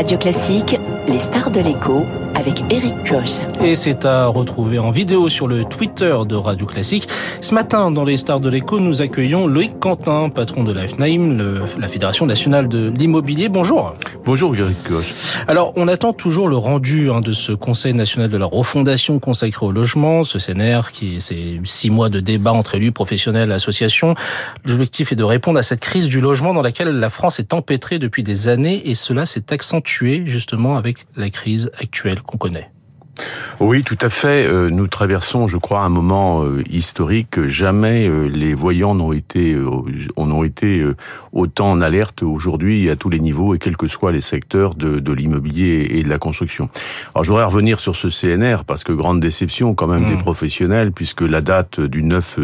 Radio Classique, les stars de l'écho avec Eric Koch. Et c'est à retrouver en vidéo sur le Twitter de Radio Classique. Ce matin, dans les stars de l'écho, nous accueillons Loïc Quentin, patron de la FNAIM, la Fédération nationale de l'immobilier. Bonjour. Bonjour Eric Koch. Alors, on attend toujours le rendu hein, de ce Conseil national de la refondation consacré au logement, ce CNR qui c'est six mois de débat entre élus, professionnels, associations. L'objectif est de répondre à cette crise du logement dans laquelle la France est empêtrée depuis des années et cela s'est accentué justement avec la crise actuelle qu'on connaît. Oui, tout à fait. Euh, nous traversons, je crois, un moment euh, historique. Jamais euh, les voyants n'ont été, ont été autant en alerte aujourd'hui à tous les niveaux et quels que soient les secteurs de, de l'immobilier et de la construction. Alors, je voudrais revenir sur ce CNR parce que grande déception quand même des mmh. professionnels puisque la date du 9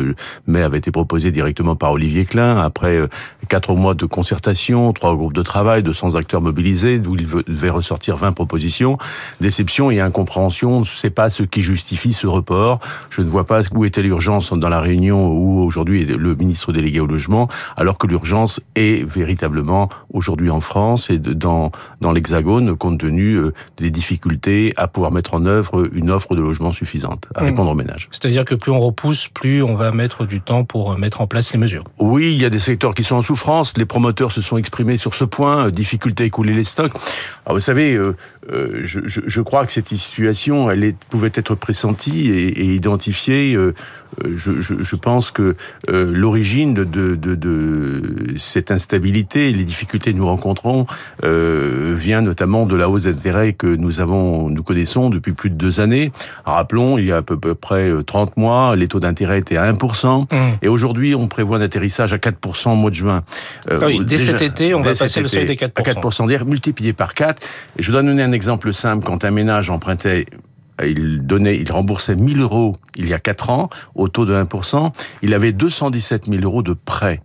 mai avait été proposée directement par Olivier Klein après quatre mois de concertation, trois groupes de travail, 200 acteurs mobilisés, d'où il devait ressortir 20 propositions. Déception et incompréhension, c'est pas ce qui justifie ce report. Je ne vois pas où était l'urgence dans la réunion où aujourd'hui le ministre délégué au logement, alors que l'urgence est véritablement aujourd'hui en France et dans dans l'Hexagone, compte tenu euh, des difficultés à pouvoir mettre en œuvre une offre de logement suffisante à mmh. répondre aux ménages. C'est-à-dire que plus on repousse, plus on va mettre du temps pour mettre en place les mesures. Oui, il y a des secteurs qui sont en souffrance. Les promoteurs se sont exprimés sur ce point. Euh, difficulté à écouler les stocks. Alors vous savez, euh, je, je, je crois que cette situation, elle est, pouvait être pressentie et, et identifiée. Euh, je, je, pense que euh, l'origine de, de, de, de, cette instabilité, les difficultés que nous rencontrons, euh, vient notamment de la hausse d'intérêt que nous avons, nous connaissons depuis plus de deux années. Rappelons, il y a à peu, près 30 mois, les taux d'intérêt étaient à 1%, mmh. et aujourd'hui, on prévoit un atterrissage à 4% au mois de juin. Euh, ah oui, dès cet été, on va passer le seuil des 4%. À 4% d'air multiplié par 4. Et je dois donner un exemple simple. Quand un ménage empruntait il donnait, il remboursait 1000 euros il y a 4 ans au taux de 1%. Il avait 217 000 euros de prêts.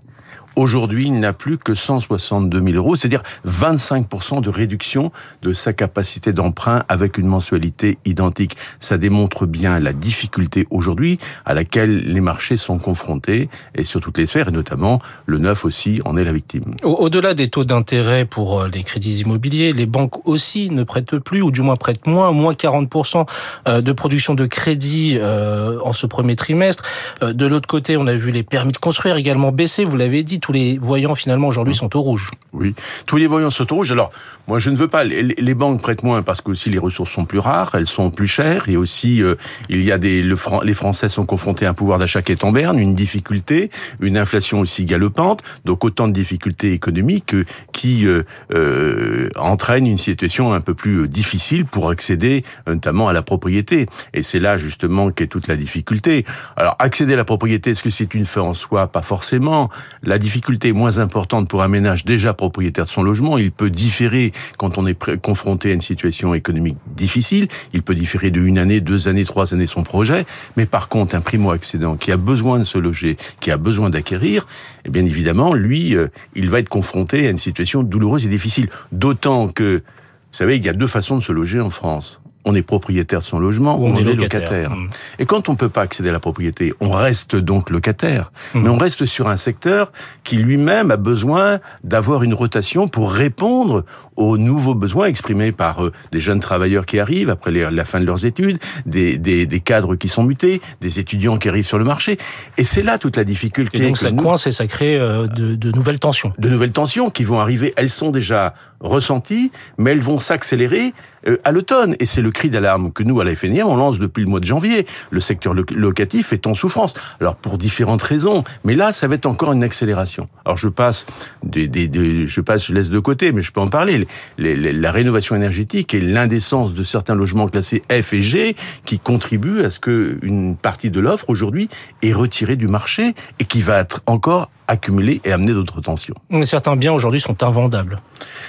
Aujourd'hui, il n'a plus que 162 000 euros, c'est-à-dire 25% de réduction de sa capacité d'emprunt avec une mensualité identique. Ça démontre bien la difficulté aujourd'hui à laquelle les marchés sont confrontés et sur toutes les sphères, et notamment le neuf aussi en est la victime. Au-delà des taux d'intérêt pour euh, les crédits immobiliers, les banques aussi ne prêtent plus, ou du moins prêtent moins, moins 40% euh, de production de crédit euh, en ce premier trimestre. De l'autre côté, on a vu les permis de construire également baisser, vous l'avez dit, tous les voyants finalement aujourd'hui sont au rouge. Oui, tous les voyants sont au rouge. Alors, moi je ne veux pas, les, banques prêtent moins parce que aussi les ressources sont plus rares, elles sont plus chères, et aussi euh, il y a des, le, les Français sont confrontés à un pouvoir d'achat qui est en berne, une difficulté, une inflation aussi galopante, donc autant de difficultés économiques qui euh, euh, entraînent une situation un peu plus difficile pour accéder notamment à la propriété. Et c'est là justement qu'est toute la difficulté. Alors accéder à la propriété, est-ce que c'est une fin en soi? Pas forcément. La difficulté moins importante pour un ménage déjà propriétaire de son logement. Il peut différer quand on est confronté à une situation économique difficile. Il peut différer de une année, deux années, trois années son projet. Mais par contre, un primo-accédant qui a besoin de se loger, qui a besoin d'acquérir, eh bien évidemment, lui, euh, il va être confronté à une situation douloureuse et difficile. D'autant que, vous savez, il y a deux façons de se loger en France on est propriétaire de son logement ou on, est locataire. Mmh. Et quand on peut pas accéder à la propriété, on reste donc locataire. Mmh. Mais on reste sur un secteur qui lui-même a besoin d'avoir une rotation pour répondre aux nouveaux besoins exprimés par euh, des jeunes travailleurs qui arrivent après la fin de leurs études, des, des, des, cadres qui sont mutés, des étudiants qui arrivent sur le marché. Et c'est là toute la difficulté. Et donc ça coince et ça crée euh, de, de nouvelles tensions. De nouvelles tensions qui vont arriver. Elles sont déjà ressenties, mais elles vont s'accélérer à l'automne. Et c'est le cri d'alarme que nous, à la FNIM, on lance depuis le mois de janvier. Le secteur locatif est en souffrance. Alors, pour différentes raisons. Mais là, ça va être encore une accélération. Alors, je passe, des, des, je passe, je laisse de côté, mais je peux en parler. la rénovation énergétique et l'indécence de certains logements classés F et G qui contribuent à ce que une partie de l'offre aujourd'hui est retirée du marché et qui va être encore accumuler et amener d'autres tensions. Certains biens aujourd'hui sont invendables.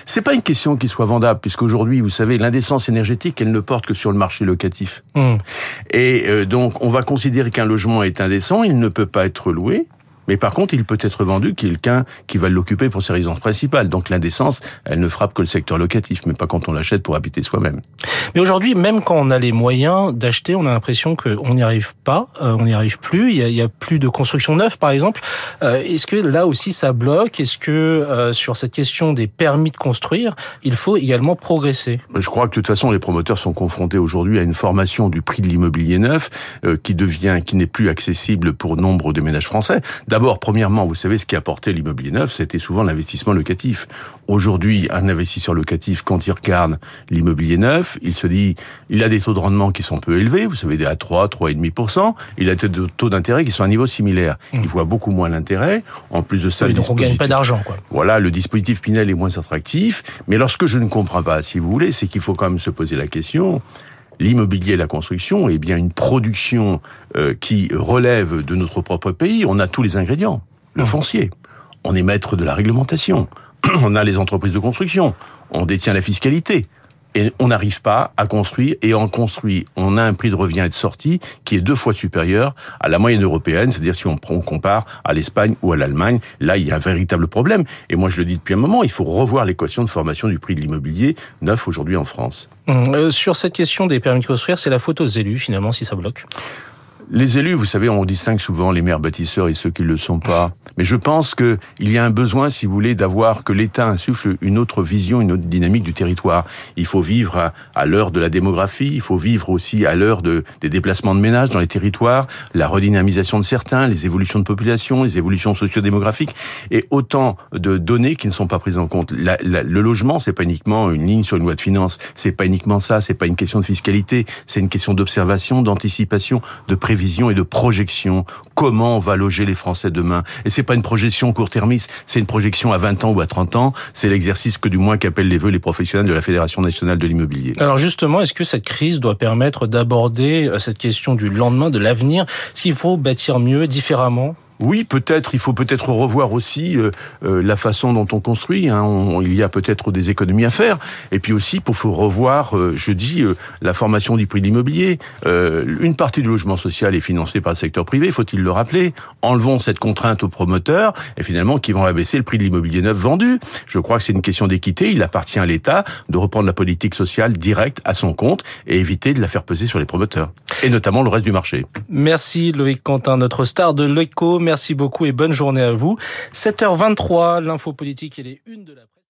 C'est pas une question qu'ils soient vendables, puisqu'aujourd'hui, vous savez, l'indécence énergétique, elle ne porte que sur le marché locatif. Hmm. Et euh, donc, on va considérer qu'un logement est indécent, il ne peut pas être loué, Mais par contre, il peut être vendu quelqu'un qui va l'occuper pour ses résidences principales. Donc l'indécence, elle ne frappe que le secteur locatif, mais pas quand on l'achète pour habiter soi-même. Mais aujourd'hui, même quand on a les moyens d'acheter, on a l'impression qu'on n'y arrive pas, euh, on n'y arrive plus. Il y, a, il y, a, plus de construction neuve, par exemple. Euh, Est-ce que là aussi ça bloque? Est-ce que euh, sur cette question des permis de construire, il faut également progresser? Je crois que de toute façon, les promoteurs sont confrontés aujourd'hui à une formation du prix de l'immobilier neuf qui devient, qui n'est plus accessible pour nombre de ménages français. D'abord, premièrement, vous savez, ce qui a porté l'immobilier neuf, c'était souvent l'investissement locatif. Aujourd'hui, un investisseur locatif, quand il regarde l'immobilier neuf, il se dit, il a des taux de rendement qui sont peu élevés, vous savez, à 3, 3,5%, il a des taux d'intérêt qui sont à un niveau similaire. Mmh. Il voit beaucoup moins l'intérêt. En plus de ça, oui, donc on gagne pas d'argent, quoi. Voilà, le dispositif Pinel est moins attractif. Mais lorsque je ne comprends pas, si vous voulez, c'est qu'il faut quand même se poser la question l'immobilier et la construction est bien une production euh, qui relève de notre propre pays. On a tous les ingrédients. Le foncier. On est maître de la réglementation. On a les entreprises de construction. On détient la fiscalité. Et on n'arrive pas à construire, et en construit, on a un prix de revient et de sortie qui est deux fois supérieur à la moyenne européenne, c'est-à-dire si on, compare à l'Espagne ou à l'Allemagne, là il y a un véritable problème. Et moi je le dis depuis un moment, il faut revoir l'équation de formation du prix de l'immobilier neuf aujourd'hui en France. Mmh. sur cette question des permis de construire, c'est la faute aux élus finalement si ça bloque les élus, vous savez, on distingue souvent les maires bâtisseurs et ceux qui ne le sont pas. Mais je pense qu'il y a un besoin, si vous voulez, d'avoir que l'État insuffle une autre vision, une autre dynamique du territoire. Il faut vivre à, l'heure de la démographie, il faut vivre aussi à l'heure de, des déplacements de ménages dans les territoires, la redynamisation de certains, les évolutions de population, les évolutions sociodémographiques, et autant de données qui ne sont pas prises en compte. Le logement, c'est pas uniquement une ligne sur une loi de finances, c'est pas uniquement ça, c'est pas une question de fiscalité, c'est une question d'observation, d'anticipation, de prévision et de projection. Comment on va loger les Français demain? Et c'est pas une projection court-termiste, c'est une projection à 20 ans ou à 30 ans. C'est l'exercice que du moins qu'appellent les vœux les professionnels de la Fédération nationale de l'immobilier. Alors justement, est-ce que cette crise doit permettre d'aborder euh, cette question du lendemain, de l'avenir? Est-ce qu'il faut bâtir mieux, différemment? Oui, peut-être. Il faut peut-être revoir aussi euh, euh, la façon dont on construit. Hein. Il y a peut-être des économies à faire. Et puis aussi, il faut revoir, euh, je dis, la formation du prix de l'immobilier. Une partie du logement social est financée par le secteur privé, faut-il le rappeler. Enlevons cette contrainte aux promoteurs et finalement qui vont abaisser le prix de l'immobilier neuf vendu. Je crois que c'est une question d'équité. Il appartient à l'État de reprendre la politique sociale directe à son compte et éviter de la faire peser sur les promoteurs et notamment le reste du marché. Merci Loïc Quentin, notre star de l'écho. Merci beaucoup et bonne journée à vous. 7h23, l'info politique et les une de la presse.